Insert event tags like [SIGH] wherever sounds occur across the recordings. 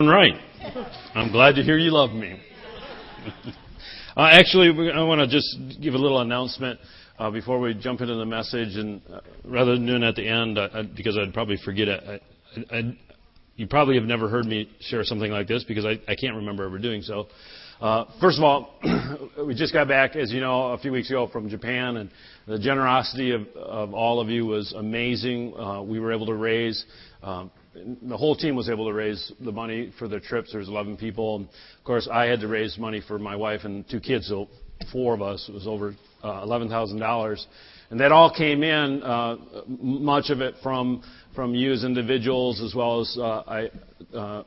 Right. I'm glad to hear you love me. [LAUGHS] uh, actually, I want to just give a little announcement uh, before we jump into the message, and uh, rather than doing it at the end, uh, because I'd probably forget it. I, I, you probably have never heard me share something like this because I, I can't remember ever doing so. Uh, first of all, [CLEARS THROAT] we just got back, as you know, a few weeks ago from Japan, and the generosity of, of all of you was amazing. Uh, we were able to raise um, the whole team was able to raise the money for the trips. There was 11 people. Of course, I had to raise money for my wife and two kids, so four of us. It was over uh, $11,000. And that all came in, uh, much of it from, from you as individuals, as well as uh, I, uh,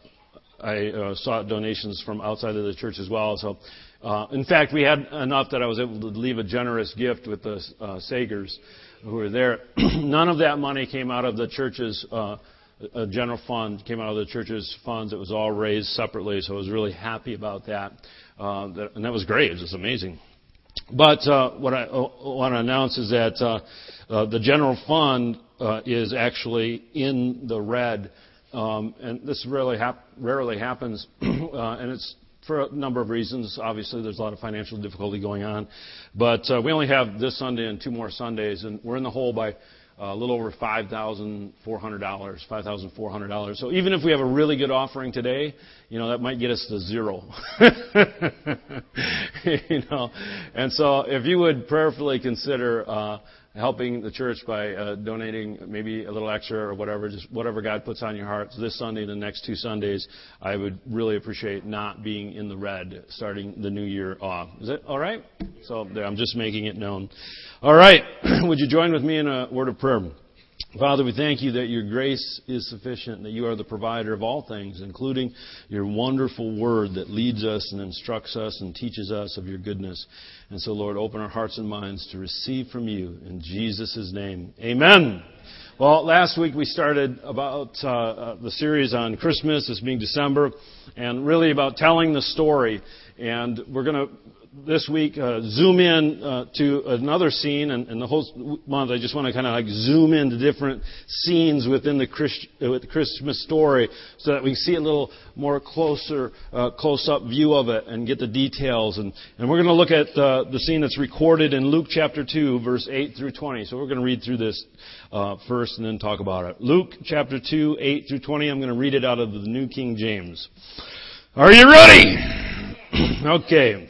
I uh, sought donations from outside of the church as well. So, uh, in fact, we had enough that I was able to leave a generous gift with the Sagers who were there. [CLEARS THROAT] None of that money came out of the church's a general fund came out of the church's funds. It was all raised separately, so I was really happy about that. Uh, that and that was great. It was amazing. But uh, what I uh, want to announce is that uh, uh, the general fund uh, is actually in the red, um, and this rarely, hap- rarely happens, [CLEARS THROAT] and it's for a number of reasons. Obviously, there's a lot of financial difficulty going on, but we only have this Sunday and two more Sundays, and we're in the hole by a little over $5,400, $5,400. So even if we have a really good offering today, you know, that might get us to zero. [LAUGHS] you know, and so if you would prayerfully consider, uh, helping the church by uh, donating maybe a little extra or whatever, just whatever God puts on your heart. This Sunday and the next two Sundays, I would really appreciate not being in the red starting the new year off. Is that all right? So there, I'm just making it known. All right. [CLEARS THROAT] would you join with me in a word of prayer? Father, we thank you that your grace is sufficient, that you are the provider of all things, including your wonderful word that leads us and instructs us and teaches us of your goodness. And so, Lord, open our hearts and minds to receive from you in Jesus' name. Amen. Well, last week we started about uh, uh, the series on Christmas, this being December, and really about telling the story. And we're going to this week uh, zoom in uh, to another scene, and, and, the whole month I just want to kind of like zoom into different scenes within the, Christ, uh, the Christmas story, so that we see a little more closer, uh, close-up view of it and get the details. And, and we're going to look at uh, the scene that's recorded in Luke chapter two, verse eight through twenty. So we're going to read through this uh, first and then talk about it. Luke chapter two, eight through twenty. I'm going to read it out of the New King James. Are you ready? [CLEARS THROAT] okay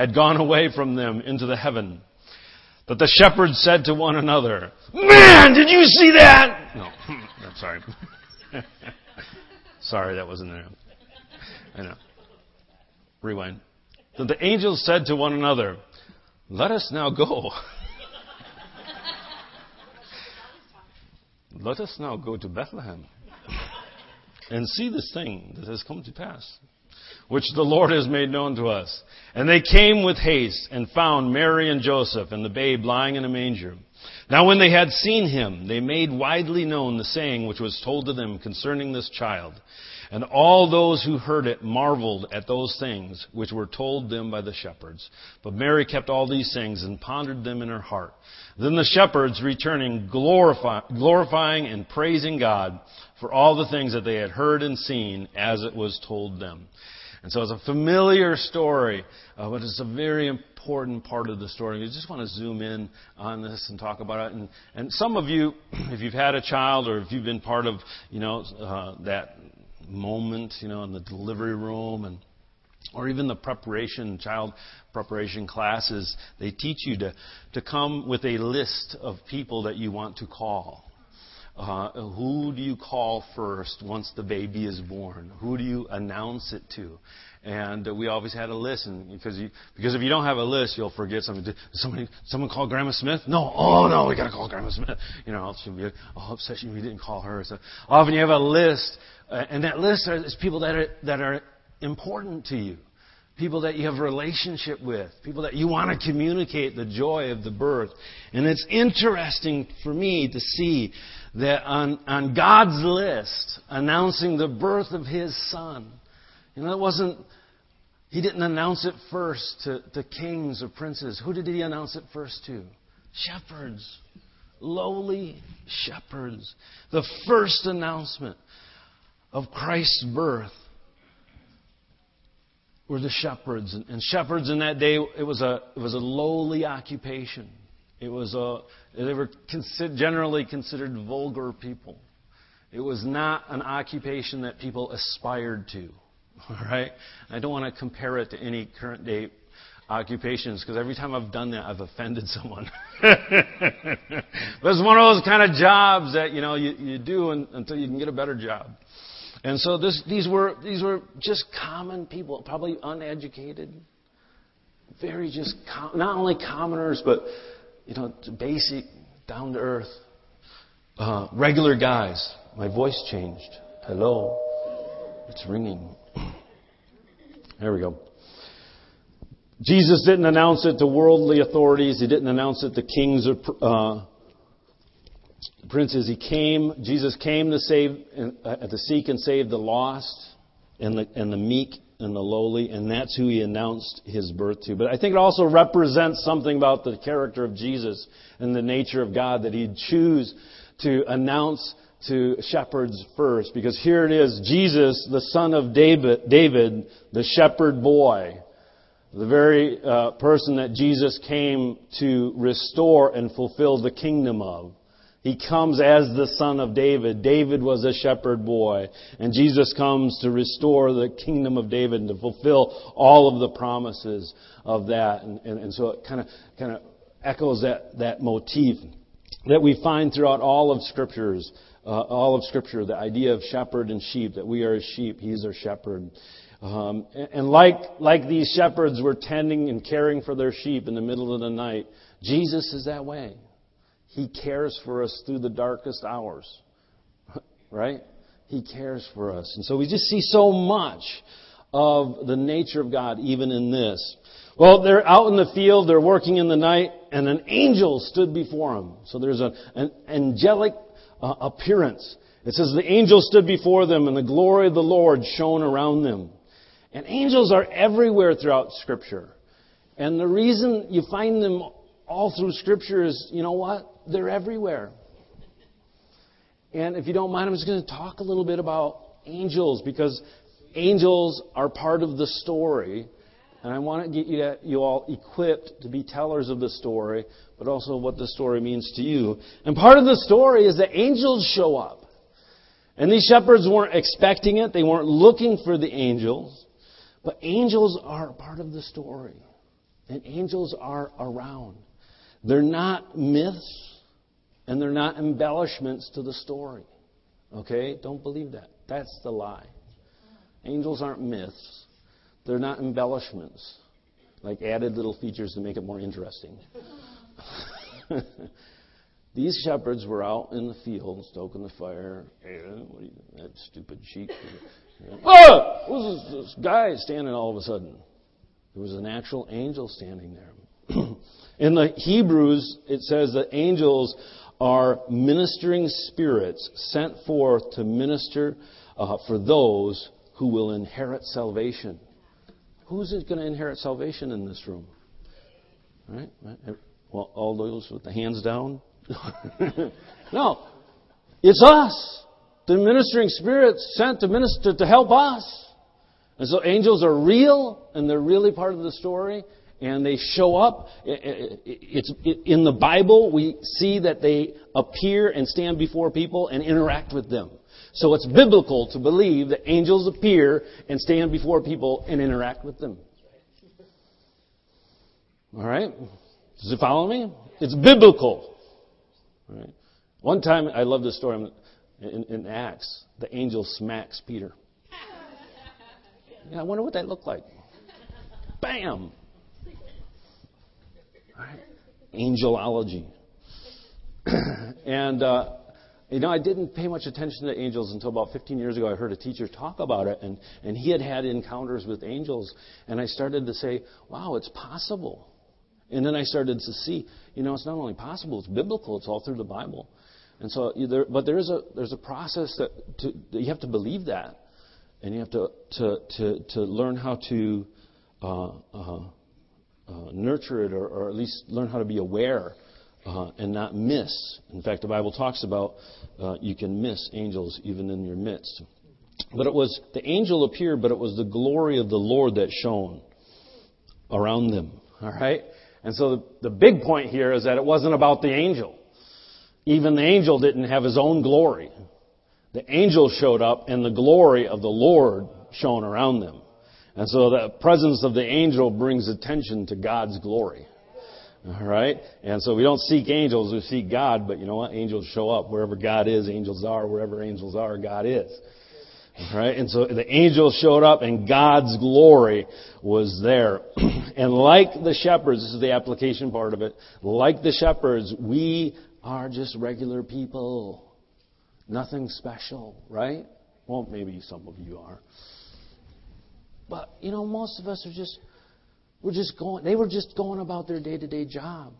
had gone away from them into the heaven. But the shepherds said to one another, Man, did you see that? No, [LAUGHS] I'm sorry. [LAUGHS] sorry, that wasn't there. I know. Rewind. But the angels said to one another, Let us now go. [LAUGHS] Let us now go to Bethlehem and see this thing that has come to pass which the Lord has made known to us. And they came with haste and found Mary and Joseph and the babe lying in a manger. Now when they had seen him, they made widely known the saying which was told to them concerning this child. And all those who heard it marveled at those things which were told them by the shepherds. But Mary kept all these things and pondered them in her heart. Then the shepherds returning glorify, glorifying and praising God for all the things that they had heard and seen as it was told them. And so it's a familiar story, uh, but it's a very important part of the story. You just want to zoom in on this and talk about it. And, and some of you, [CLEARS THROAT] if you've had a child or if you've been part of, you know, uh, that moment, you know, in the delivery room and or even the preparation, child preparation classes, they teach you to, to come with a list of people that you want to call. Uh, who do you call first once the baby is born? Who do you announce it to? And we always had a list, and because you, because if you don't have a list, you'll forget something. Somebody, someone call Grandma Smith? No, oh no, we gotta call Grandma Smith. You know, she'll be all upset we didn't call her. So often you have a list, uh, and that list is people that are that are important to you people that you have a relationship with, people that you want to communicate the joy of the birth. And it's interesting for me to see that on, on God's list, announcing the birth of His Son, you know, it wasn't, He didn't announce it first to, to kings or princes. Who did He announce it first to? Shepherds. Lowly shepherds. The first announcement of Christ's birth were the shepherds. And shepherds in that day, it was a, it was a lowly occupation. It was a, they were consider, generally considered vulgar people. It was not an occupation that people aspired to. [LAUGHS] All right? I don't want to compare it to any current day occupations because every time I've done that, I've offended [LAUGHS] someone. but it's one of those kind of jobs that you know you, you do until you can get a better job. And so this, these, were, these were just common people, probably uneducated, very just, com- not only commoners, but, you know, basic, down to earth, uh, regular guys. My voice changed. Hello. It's ringing. [CLEARS THROAT] there we go. Jesus didn't announce it to worldly authorities. He didn't announce it to kings or uh, princes, he came, Jesus came to save, uh, to seek and save the lost and the, and the meek and the lowly, and that's who he announced his birth to. But I think it also represents something about the character of Jesus and the nature of God that he'd choose to announce to shepherds first. Because here it is, Jesus, the son of David, David the shepherd boy, the very uh, person that Jesus came to restore and fulfill the kingdom of. He comes as the son of David. David was a shepherd boy. And Jesus comes to restore the kingdom of David and to fulfill all of the promises of that. And, and, and so it kind of, kind of echoes that, that motif that we find throughout all of scriptures, uh, all of scripture, the idea of shepherd and sheep, that we are his sheep, he's our shepherd. Um, and, and like, like these shepherds were tending and caring for their sheep in the middle of the night, Jesus is that way. He cares for us through the darkest hours. [LAUGHS] right? He cares for us. And so we just see so much of the nature of God even in this. Well, they're out in the field, they're working in the night, and an angel stood before them. So there's a, an angelic uh, appearance. It says the angel stood before them and the glory of the Lord shone around them. And angels are everywhere throughout Scripture. And the reason you find them all through Scripture is, you know what? They're everywhere. And if you don't mind, I'm just going to talk a little bit about angels because angels are part of the story. And I want to get you, to, you all equipped to be tellers of the story, but also what the story means to you. And part of the story is that angels show up. And these shepherds weren't expecting it, they weren't looking for the angels. But angels are part of the story. And angels are around. They're not myths. And they're not embellishments to the story. Okay? Don't believe that. That's the lie. Angels aren't myths. They're not embellishments, like added little features to make it more interesting. [LAUGHS] These shepherds were out in the field stoking the fire. you, that stupid sheep. [LAUGHS] oh! Who's this, this guy standing all of a sudden? There was an actual angel standing there. [CLEARS THROAT] in the Hebrews, it says that angels are ministering spirits sent forth to minister uh, for those who will inherit salvation. Who's going to inherit salvation in this room? Right? Well, all those with the hands down? [LAUGHS] no. It's us. The ministering spirits sent to minister to help us. And so angels are real and they're really part of the story and they show up. It's in the Bible we see that they appear and stand before people and interact with them. So it's biblical to believe that angels appear and stand before people and interact with them. All right? Does it follow me? It's biblical. All right? One time, I love this story in, in Acts. The angel smacks Peter. [LAUGHS] Yeah, I wonder what that looked like. Bam! Angelology. [CLEARS THROAT] and, uh, you know, I didn't pay much attention to angels until about 15 years ago. I heard a teacher talk about it, and, and he had had encounters with angels. And I started to say, wow, it's possible. And then I started to see, you know, it's not only possible, it's biblical, it's all through the Bible. And so, there, but there is a, there's a process that, to, that you have to believe that. And you have to, to, to, to learn how to uh, uh, uh, nurture it or, or, at least learn how to be aware uh, and not miss. In fact, the Bible talks about uh, you can miss angels even in your midst. But it was the angel appeared, but it was the glory of the Lord that shone around them. All right? And so the, the big point here is that it wasn't about the angel. Even the angel didn't have his own glory. The angel showed up and the glory of the Lord shone around them. And so the presence of the angel brings attention to God's glory. All right? And so we don't seek angels, we seek God, but you know what? Angels show up. Wherever God is, angels are. Wherever angels are, God is. All right? And so the angels showed up and God's glory was there. [CLEARS THROAT] and like the shepherds, this is the application part of it, like the shepherds, we are just regular people. Nothing special, right? Well, maybe some of you are. But, you know, most of us are just, we're just going, they were just going about their day to day job.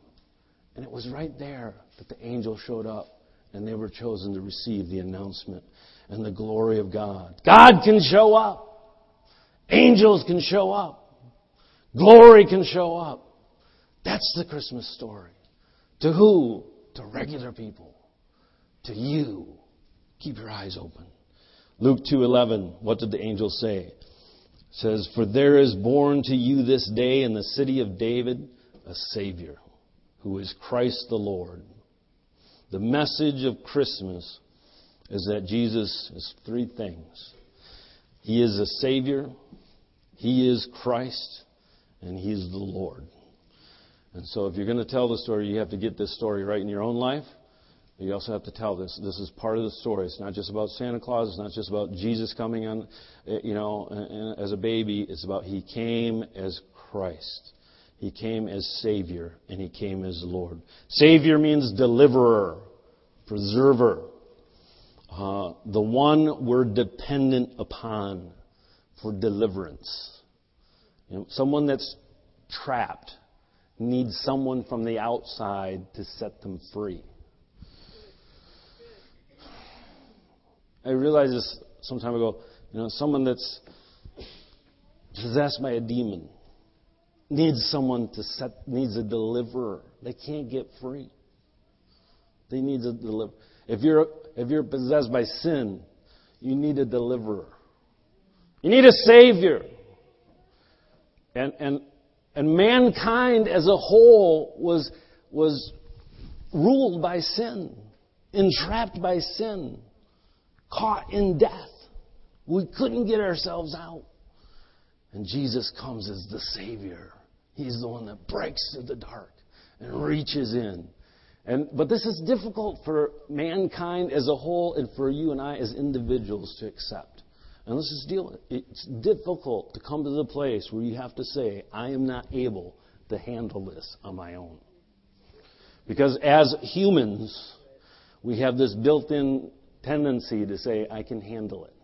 And it was right there that the angel showed up and they were chosen to receive the announcement and the glory of God. God can show up. Angels can show up. Glory can show up. That's the Christmas story. To who? To regular people. To you. Keep your eyes open. Luke 2:11, what did the angel say? Says, "For there is born to you this day in the city of David a savior, who is Christ the Lord." The message of Christmas is that Jesus is three things. He is a savior, he is Christ, and he is the Lord. And so if you're going to tell the story, you have to get this story right in your own life. You also have to tell this. This is part of the story. It's not just about Santa Claus. It's not just about Jesus coming on, eh, you know, as a baby. It's about He came as Christ. He came as Savior, and He came as Lord. Savior means deliverer, preserver, uh, the one we're dependent upon for deliverance. You know, someone that's trapped needs someone from the outside to set them free. I realized this some time ago. You know, someone that's possessed by a demon needs someone to set, needs a deliverer. They can't get free. They need a deliverer. If you're if you're possessed by sin, you need a deliverer. You need a savior. And and and mankind as a whole was was ruled by sin, entrapped by sin caught in death. We couldn't get ourselves out. And Jesus comes as the Savior. He's the one that breaks through the dark and reaches in. And, but this is difficult for mankind as a whole and for you and I as individuals to accept. And let's just deal with it. It's difficult to come to the place where you have to say, I am not able to handle this on my own. Because as humans, we have this built in tendency to say, I can handle it.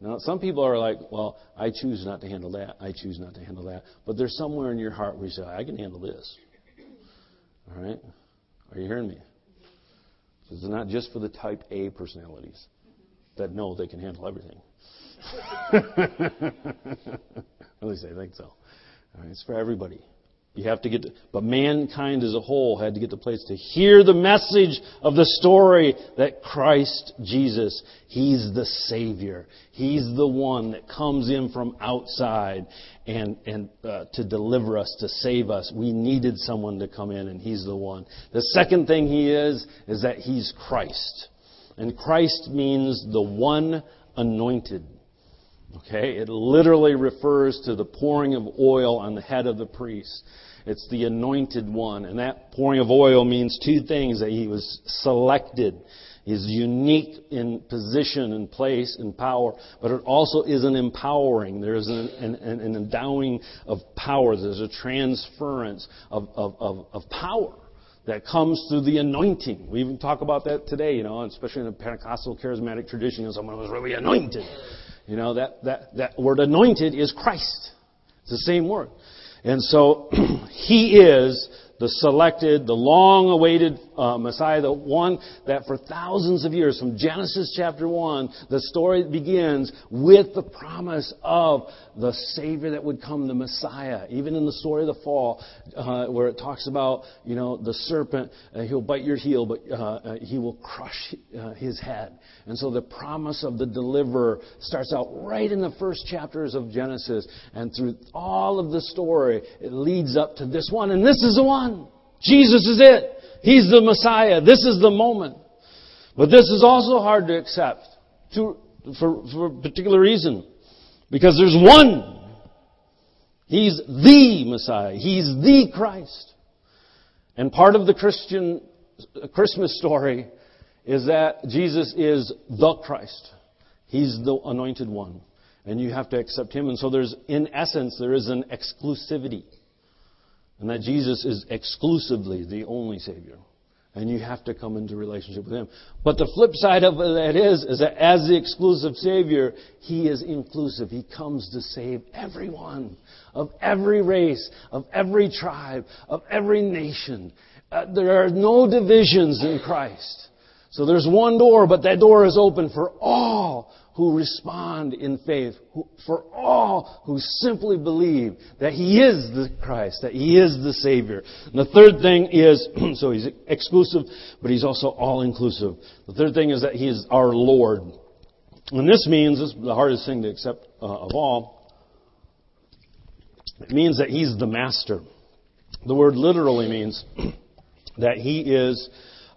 Now, some people are like, well, I choose not to handle that. I choose not to handle that. But there's somewhere in your heart where you say, I can handle this. All right? Are you hearing me? This is not just for the type A personalities that know they can handle everything. [LAUGHS] At least I think so. All right, it's for everybody. You have to get to, but mankind as a whole had to get the place to hear the message of the story that Christ Jesus, He's the Savior. He's the one that comes in from outside and, and uh, to deliver us, to save us. We needed someone to come in and He's the one. The second thing He is, is that He's Christ. And Christ means the one anointed. Okay? It literally refers to the pouring of oil on the head of the priest. It's the anointed one. And that pouring of oil means two things that he was selected. He's unique in position and place and power, but it also is an empowering. There's an, an, an endowing of power. There's a transference of, of, of, of power that comes through the anointing. We even talk about that today, you know, especially in the Pentecostal charismatic tradition, you know, someone was really anointed. You know, that, that, that word anointed is Christ. It's the same word. And so, [CLEARS THROAT] He is the selected, the long awaited uh, Messiah, the one that for thousands of years, from Genesis chapter 1, the story begins with the promise of the Savior that would come, the Messiah. Even in the story of the fall, uh, where it talks about, you know, the serpent, uh, he'll bite your heel, but uh, uh, he will crush uh, his head. And so the promise of the deliverer starts out right in the first chapters of Genesis, and through all of the story, it leads up to this one, and this is the one. Jesus is it. He's the Messiah. This is the moment. But this is also hard to accept to, for, for a particular reason. Because there's one. He's the Messiah. He's the Christ. And part of the Christian uh, Christmas story is that Jesus is the Christ. He's the anointed one. And you have to accept him. And so there's, in essence, there is an exclusivity. And that Jesus is exclusively the only Savior. And you have to come into relationship with Him. But the flip side of that is, is that as the exclusive Savior, He is inclusive. He comes to save everyone. Of every race, of every tribe, of every nation. Uh, there are no divisions in Christ. So there's one door, but that door is open for all who respond in faith, who, for all who simply believe that He is the Christ, that He is the Savior. And the third thing is, [CLEARS THROAT] so He's exclusive, but He's also all inclusive. The third thing is that He is our Lord. And this means, this is the hardest thing to accept uh, of all, it means that He's the Master. The word literally means [CLEARS THROAT] that He is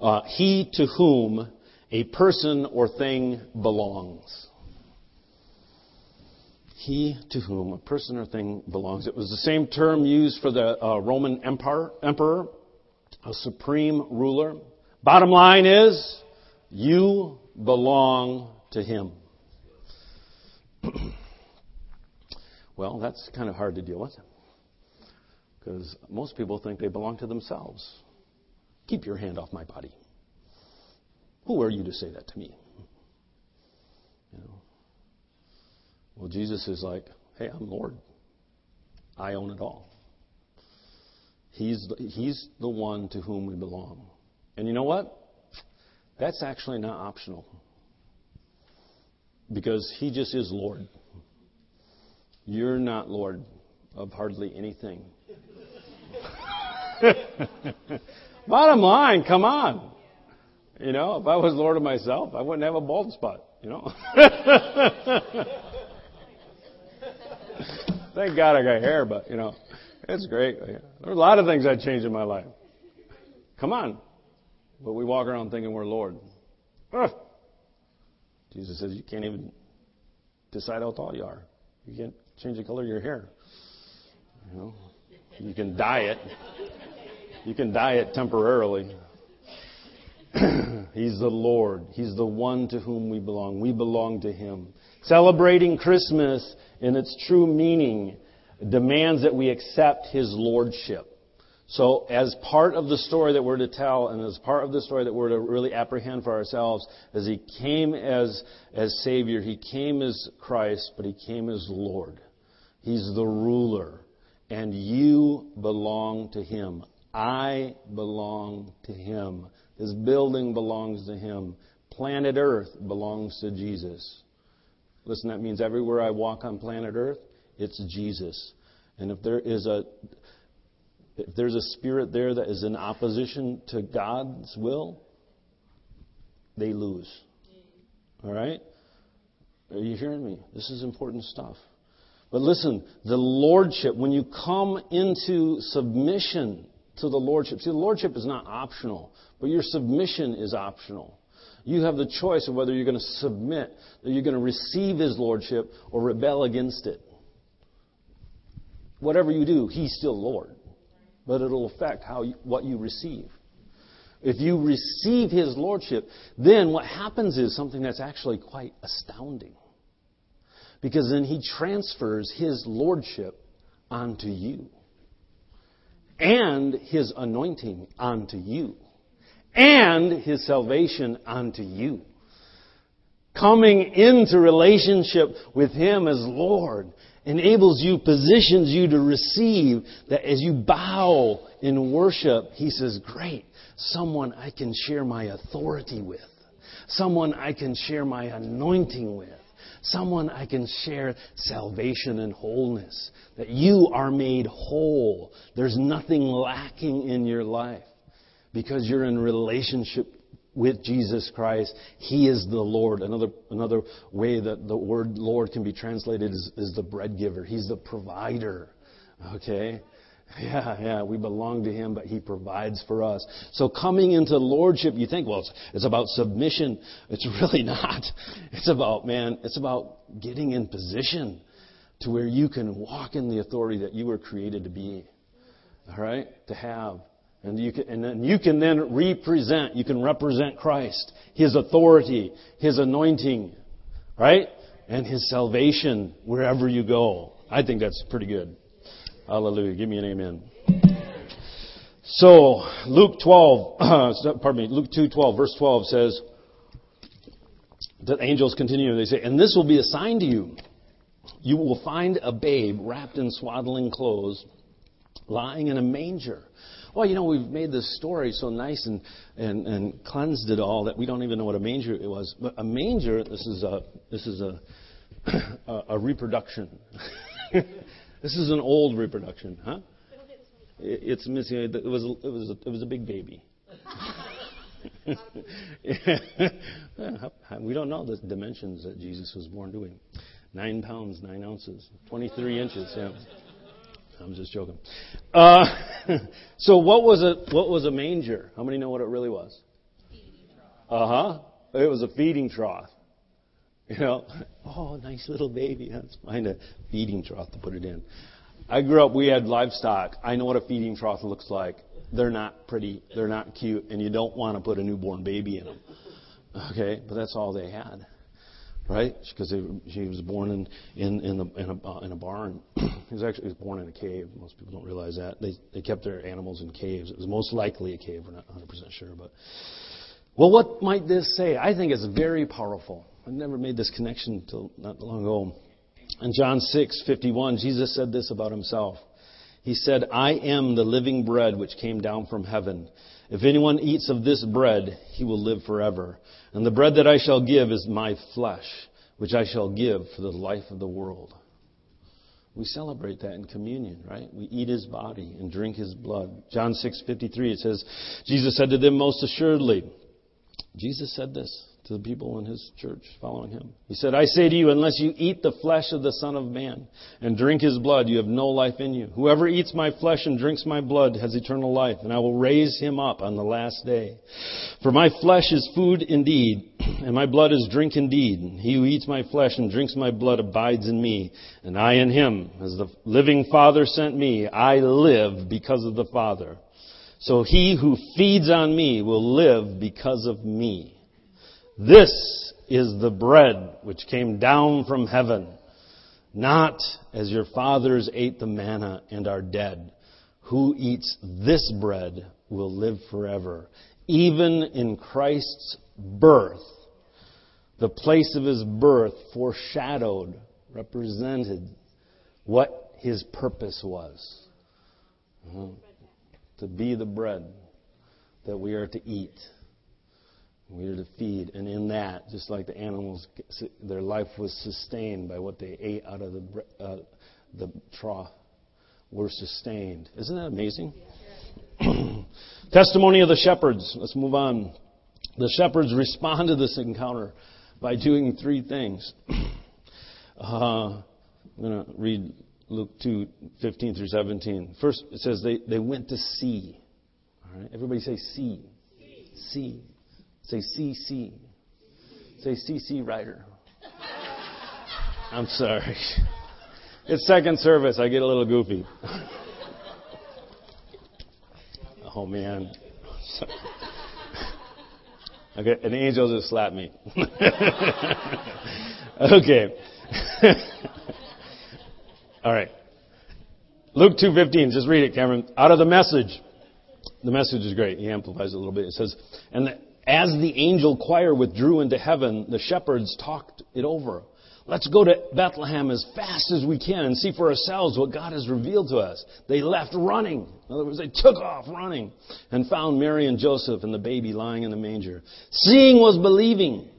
uh, He to whom a person or thing belongs he to whom a person or thing belongs. It was the same term used for the uh, Roman emperor, emperor, a supreme ruler. Bottom line is, you belong to him. [CLEARS THROAT] well, that's kind of hard to deal with because most people think they belong to themselves. Keep your hand off my body. Who are you to say that to me? You know, well, Jesus is like, hey, I'm Lord. I own it all. He's he's the one to whom we belong. And you know what? That's actually not optional. Because he just is Lord. You're not Lord of hardly anything. [LAUGHS] Bottom line, come on. You know, if I was Lord of myself, I wouldn't have a bald spot, you know. [LAUGHS] Thank God I got hair, but you know, it's great. There are a lot of things I'd change in my life. Come on. But we walk around thinking we're Lord. Ugh. Jesus says you can't even decide how tall you are. You can't change the color of your hair. You know, you can dye it. You can dye it temporarily. [CLEARS THROAT] He's the Lord. He's the one to whom we belong. We belong to Him. Celebrating Christmas in its true meaning demands that we accept His Lordship. So, as part of the story that we're to tell, and as part of the story that we're to really apprehend for ourselves, as He came as, as Savior, He came as Christ, but He came as Lord. He's the ruler. And you belong to Him. I belong to Him. This building belongs to Him. Planet Earth belongs to Jesus. Listen, that means everywhere I walk on planet Earth, it's Jesus. And if there is a if there's a spirit there that is in opposition to God's will, they lose. All right? Are you hearing me? This is important stuff. But listen, the lordship, when you come into submission to the lordship, see, the lordship is not optional, but your submission is optional. You have the choice of whether you're going to submit, that you're going to receive His Lordship, or rebel against it. Whatever you do, He's still Lord. But it'll affect how you, what you receive. If you receive His Lordship, then what happens is something that's actually quite astounding. Because then He transfers His Lordship onto you. And His anointing onto you. And His salvation unto you. Coming into relationship with Him as Lord enables you, positions you to receive that as you bow in worship, He says, great, someone I can share my authority with. Someone I can share my anointing with. Someone I can share salvation and wholeness. That you are made whole. There's nothing lacking in your life because you're in relationship with Jesus Christ. He is the Lord. Another, another way that the word Lord can be translated is, is the bread giver. He's the provider. Okay? Yeah, yeah, we belong to Him, but He provides for us. So coming into Lordship, you think, well, it's, it's about submission. It's really [LAUGHS] not. It's about, man, it's about getting in position to where you can walk in the authority that you were created to be. All right? To have. And you can, and then you can then represent, you can represent Christ, His authority, His anointing, right? And His salvation wherever you go. I think that's pretty good. Hallelujah. Give me an amen. So, Luke 12, [CLEARS THROAT] pardon me, Luke 2:12, verse 12 says, the angels continue, they say, and this will be a sign to you. You will find a babe wrapped in swaddling clothes, lying in a manger. Well, you know, we've made this story so nice and, and, and cleansed it all that we don't even know what a manger it was. But a manger, this is a, this is a, [COUGHS] a, a reproduction. [LAUGHS] This is an old reproduction, huh? It's missing. It was. It was. It was a big baby. [LAUGHS] we don't know the dimensions that Jesus was born doing. Nine pounds, nine ounces, 23 inches. Yeah. I'm just joking. Uh, [LAUGHS] so what was a what was a manger? How many know what it really was? Uh huh. It was a feeding trough. You know, [LAUGHS] oh, nice little baby. Let's find a feeding trough to put it in. I grew up, we had livestock. I know what a feeding trough looks like. They're not pretty, they're not cute, and you don't want to put a newborn baby in them. Okay, but that's all they had, right? Because she was born in in in, the, in a in a barn. [CLEARS THROAT] he was actually was born in a cave. Most people don't realize that. They they kept their animals in caves. It was most likely a cave. We're not 100 percent sure, but well, what might this say? I think it's very powerful. I never made this connection until not long ago. In John 6:51, Jesus said this about himself. He said, "I am the living bread which came down from heaven. If anyone eats of this bread, he will live forever. And the bread that I shall give is my flesh, which I shall give for the life of the world." We celebrate that in communion, right? We eat his body and drink his blood. John 6:53 it says, Jesus said to them most assuredly, Jesus said this to the people in his church following him. He said, I say to you, unless you eat the flesh of the Son of Man and drink his blood, you have no life in you. Whoever eats my flesh and drinks my blood has eternal life, and I will raise him up on the last day. For my flesh is food indeed, and my blood is drink indeed. He who eats my flesh and drinks my blood abides in me, and I in him. As the living Father sent me, I live because of the Father. So he who feeds on me will live because of me. This is the bread which came down from heaven, not as your fathers ate the manna and are dead. Who eats this bread will live forever. Even in Christ's birth, the place of his birth foreshadowed, represented what his purpose was. Uh-huh. To be the bread that we are to eat. We are to feed, and in that, just like the animals, their life was sustained by what they ate out of the uh, the trough. Were sustained. Isn't that amazing? [CLEARS THROAT] Testimony of the shepherds. Let's move on. The shepherds respond to this encounter by doing three things. [CLEARS THROAT] Uh, I'm going to read Luke 2, 15 through 17. First, it says they, they went to see. All right, everybody say see. See. see. Say, see. Say CC Ryder. I'm sorry. It's second service. I get a little goofy. [LAUGHS] Oh man. [LAUGHS] Okay, an angel just slapped me. [LAUGHS] okay. All right. Luke 2:15, just read it, Cameron. Out of the message. The message is great. He amplifies it a little bit. It says, "And as the angel choir withdrew into heaven, the shepherds talked it over. Let's go to Bethlehem as fast as we can and see for ourselves what God has revealed to us. They left running. In other words, they took off running and found Mary and Joseph and the baby lying in the manger. Seeing was believing,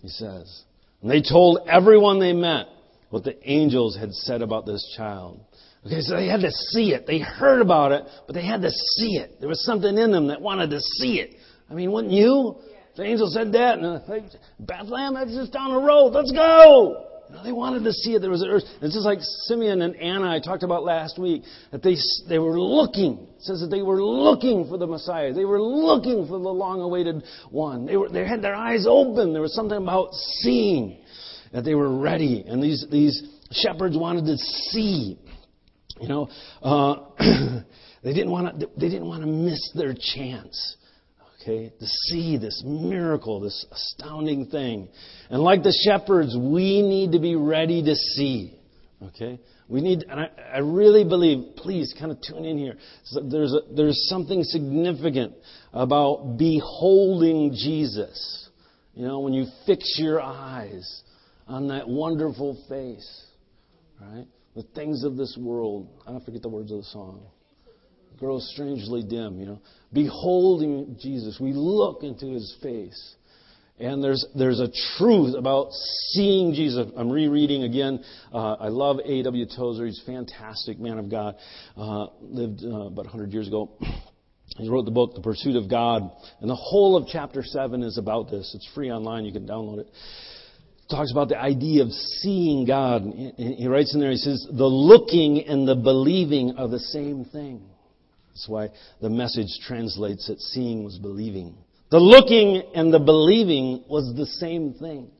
he says. And they told everyone they met what the angels had said about this child. Okay, so they had to see it. They heard about it, but they had to see it. There was something in them that wanted to see it. I mean, wouldn't you? The angel said that, and uh, Bethlehem, that's just down the road. Let's go. You know, they wanted to see it. There was an earth. It's just like Simeon and Anna I talked about last week. That they they were looking. It says that they were looking for the Messiah. They were looking for the long-awaited one. They were they had their eyes open. There was something about seeing that they were ready. And these these shepherds wanted to see. You know, uh, [CLEARS THROAT] they didn't want to they didn't want to miss their chance okay, to see this miracle, this astounding thing. And like the shepherds, we need to be ready to see, okay? We need, and I, I really believe, please kind of tune in here. There's, a, there's something significant about beholding Jesus. You know, when you fix your eyes on that wonderful face, right? The things of this world. I don't forget the words of the song grows strangely dim, you know. Beholding Jesus, we look into his face. And there's, there's a truth about seeing Jesus. I'm rereading again. Uh, I love A.W. Tozer. He's a fantastic man of God. Uh, lived uh, about 100 years ago. He wrote the book, The Pursuit of God. And the whole of chapter 7 is about this. It's free online. You can download it talks about the idea of seeing God. He writes in there, he says, the looking and the believing are the same thing. That's why the message translates it seeing was believing. The looking and the believing was the same thing.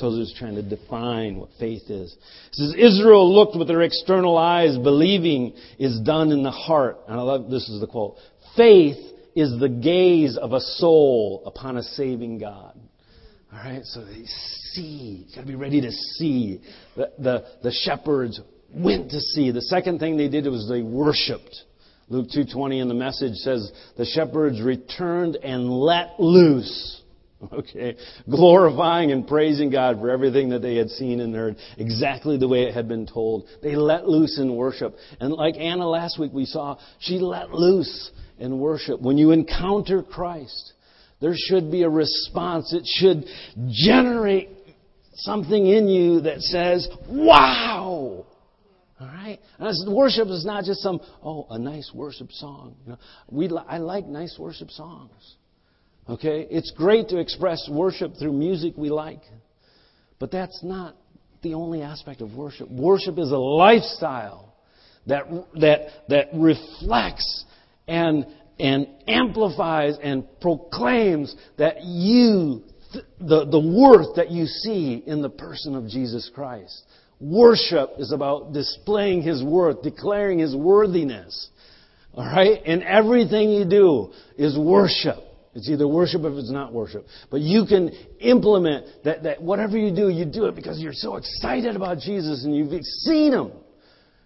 Tozer's trying to define what faith is. He says, Israel looked with their external eyes, believing is done in the heart. And I love, this is the quote. Faith is the gaze of a soul upon a saving God. Alright, so they see. You gotta be ready to see. The, the, the shepherds went to see. The second thing they did was they worshiped. Luke 2:20 in the message says the shepherds returned and let loose. [LAUGHS] Okay, glorifying and praising God for everything that they had seen and heard, exactly the way it had been told. They let loose in worship. And like Anna last week we saw, she let loose in worship. When you encounter Christ, there should be a response. It should generate something in you that says, wow! All right? And worship is not just some, oh, a nice worship song. You know, we, I like nice worship songs. Okay? It's great to express worship through music we like. But that's not the only aspect of worship. Worship is a lifestyle that, that, that reflects and, and amplifies and proclaims that you, the, the worth that you see in the person of Jesus Christ. Worship is about displaying His worth, declaring His worthiness. Alright? And everything you do is worship. It's either worship or it's not worship. But you can implement that, that whatever you do, you do it because you're so excited about Jesus and you've seen Him.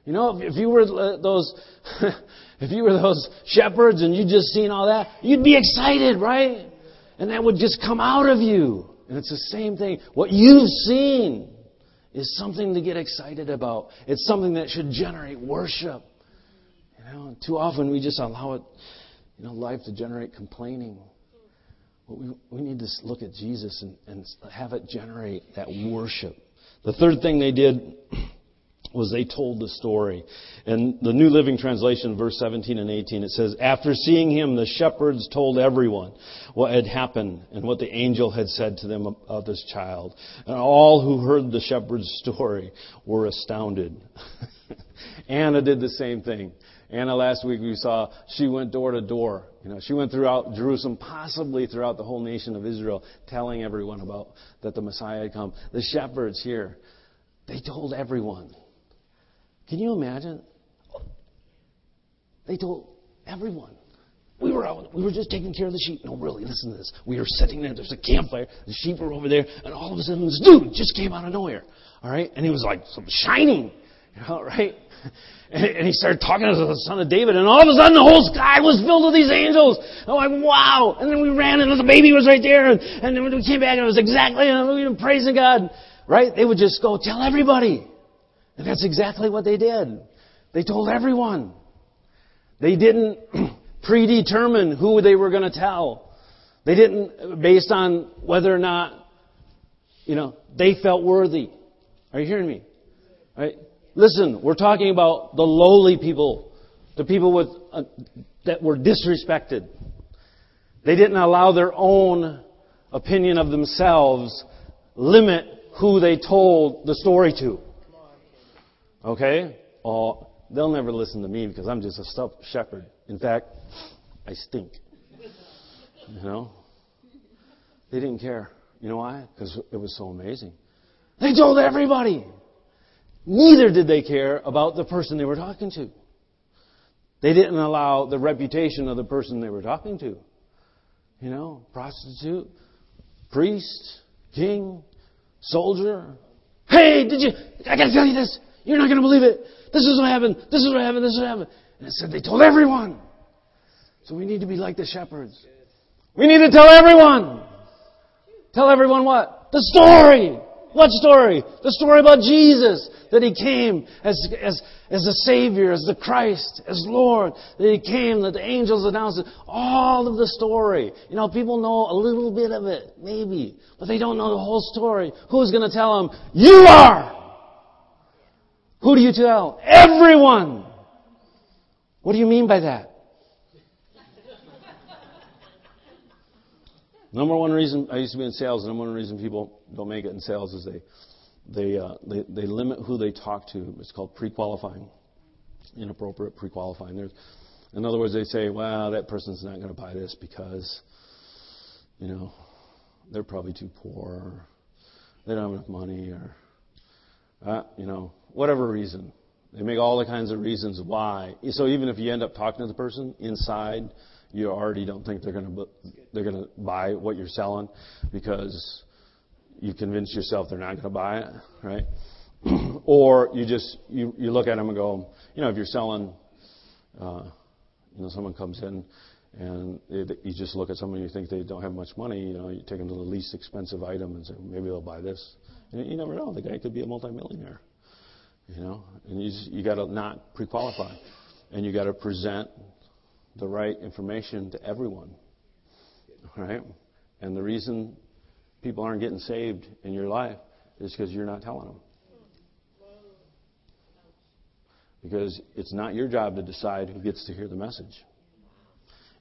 You know, if, if you were uh, those, [LAUGHS] if you were those shepherds and you just seen all that, you'd be excited, right? And that would just come out of you. And it's the same thing. What you've seen is something to get excited about. It's something that should generate worship. You know, too often we just allow it, you know, life to generate complaining. But we, we need to look at Jesus and, and have it generate that worship. The third thing they did was they told the story. And the New Living Translation, verse 17 and 18, it says, After seeing him, the shepherds told everyone what had happened and what the angel had said to them of this child. And all who heard the shepherd's [LAUGHS] story were astounded. [LAUGHS] Anna did the same thing. Anna last week we saw she went door to door. You know, she went throughout Jerusalem, possibly throughout the whole nation of Israel, telling everyone about that the Messiah had come. The shepherds here, they told everyone. Can you imagine? They told everyone. We were out, we were just taking care of the sheep. No, really, listen to this. We were sitting there, there's a campfire, the sheep were over there, and all of a sudden this dude just came out of nowhere. All right? And he was like some shining. You know, right? [LAUGHS] And, he started talking to the son of David, and all of a sudden the whole sky was filled with these angels. I'm like, wow! And then we ran, and the baby was right there, and, and then we came back, and it was exactly, and we were praising God. Right? They would just go tell everybody. And that's exactly what they did. They told everyone. They didn't [CLEARS THROAT] predetermine who they were going to tell. They didn't, based on whether or not, you know, they felt worthy. Are you hearing me? Right? Listen, we're talking about the lowly people, the people with, uh, that were disrespected. They didn't allow their own opinion of themselves limit who they told the story to. Okay? Oh, they'll never listen to me because I'm just a stuffed shepherd. In fact, I stink. You know? They didn't care. You know why? Because it was so amazing. They told everybody. Neither did they care about the person they were talking to. They didn't allow the reputation of the person they were talking to. You know, prostitute, priest, king, soldier. Hey, did you? I gotta tell you this. You're not gonna believe it. This is what happened. This is what happened. This is what happened. And it said they told everyone. So we need to be like the shepherds. We need to tell everyone. Tell everyone what? The story. What story? The story about Jesus, that He came as, as, as the Savior, as the Christ, as Lord, that He came, that the angels announced it. All of the story. You know, people know a little bit of it, maybe, but they don't know the whole story. Who's going to tell them? You are! Who do you tell? Everyone! What do you mean by that? Number one reason I used to be in sales. The number one reason people don't make it in sales is they they uh, they, they limit who they talk to. It's called pre-qualifying, inappropriate pre-qualifying. There's, in other words, they say, "Well, that person's not going to buy this because, you know, they're probably too poor, or they don't have enough money, or, uh, you know, whatever reason." They make all the kinds of reasons why. So even if you end up talking to the person inside you already don't think they're going to they're going to buy what you're selling because you convince yourself they're not going to buy it, right? [CLEARS THROAT] or you just you you look at them and go, you know, if you're selling, uh, you know, someone comes in and it, you just look at someone you think they don't have much money, you know, you take them to the least expensive item and say maybe they'll buy this. And you never know, the guy could be a multimillionaire, you know, and you you got to not pre-qualify, and you got to present the right information to everyone. Right? And the reason people aren't getting saved in your life is because you're not telling them. Because it's not your job to decide who gets to hear the message.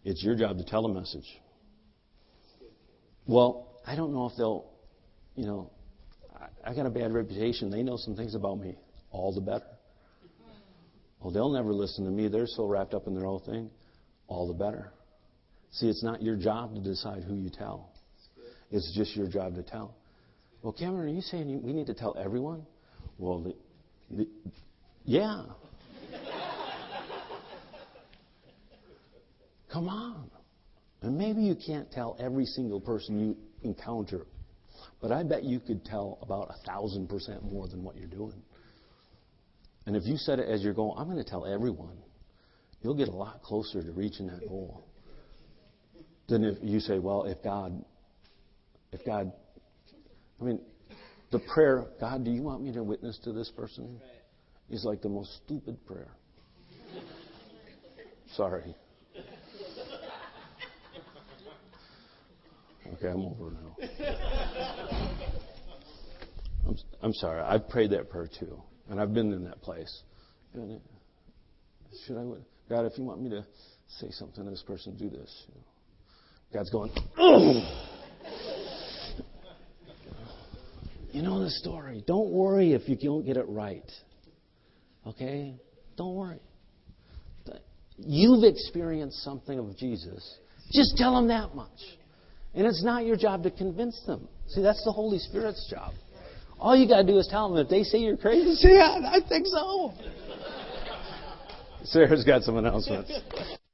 It's your job to tell the message. Well, I don't know if they'll, you know, I, got a bad reputation. They know some things about me. All the better. Well, they'll never listen to me. They're so wrapped up in their own thing all the better. See, it's not your job to decide who you tell. It's just your job to tell. Well, Cameron, are you saying we need to tell everyone? Well, the, the, yeah. Come on. And maybe you can't tell every single person you encounter, but I bet you could tell about a thousand percent more than what you're doing. And if you set it as your goal, I'm going to tell everyone you'll get a lot closer to reaching that goal than if you say, well, if God, if God, I mean, the prayer, God, do you want me to witness to this person? Is like the most stupid prayer. Sorry. Okay, I'm over now. I'm, I'm sorry. I've prayed that prayer too, and I've been in that place. And Should I? God, if you want me to say something to this person, do this. You know. God's going! You know the story. Don't worry if you don't get it right. Okay? Don't worry. You've experienced something of Jesus. Just tell them that much. And it's not your job to convince them. See, that's the Holy Spirit's job. All you got to do is tell them. If they say you're crazy, say, [LAUGHS] yeah, I think so. Sarah's got some announcements. [LAUGHS]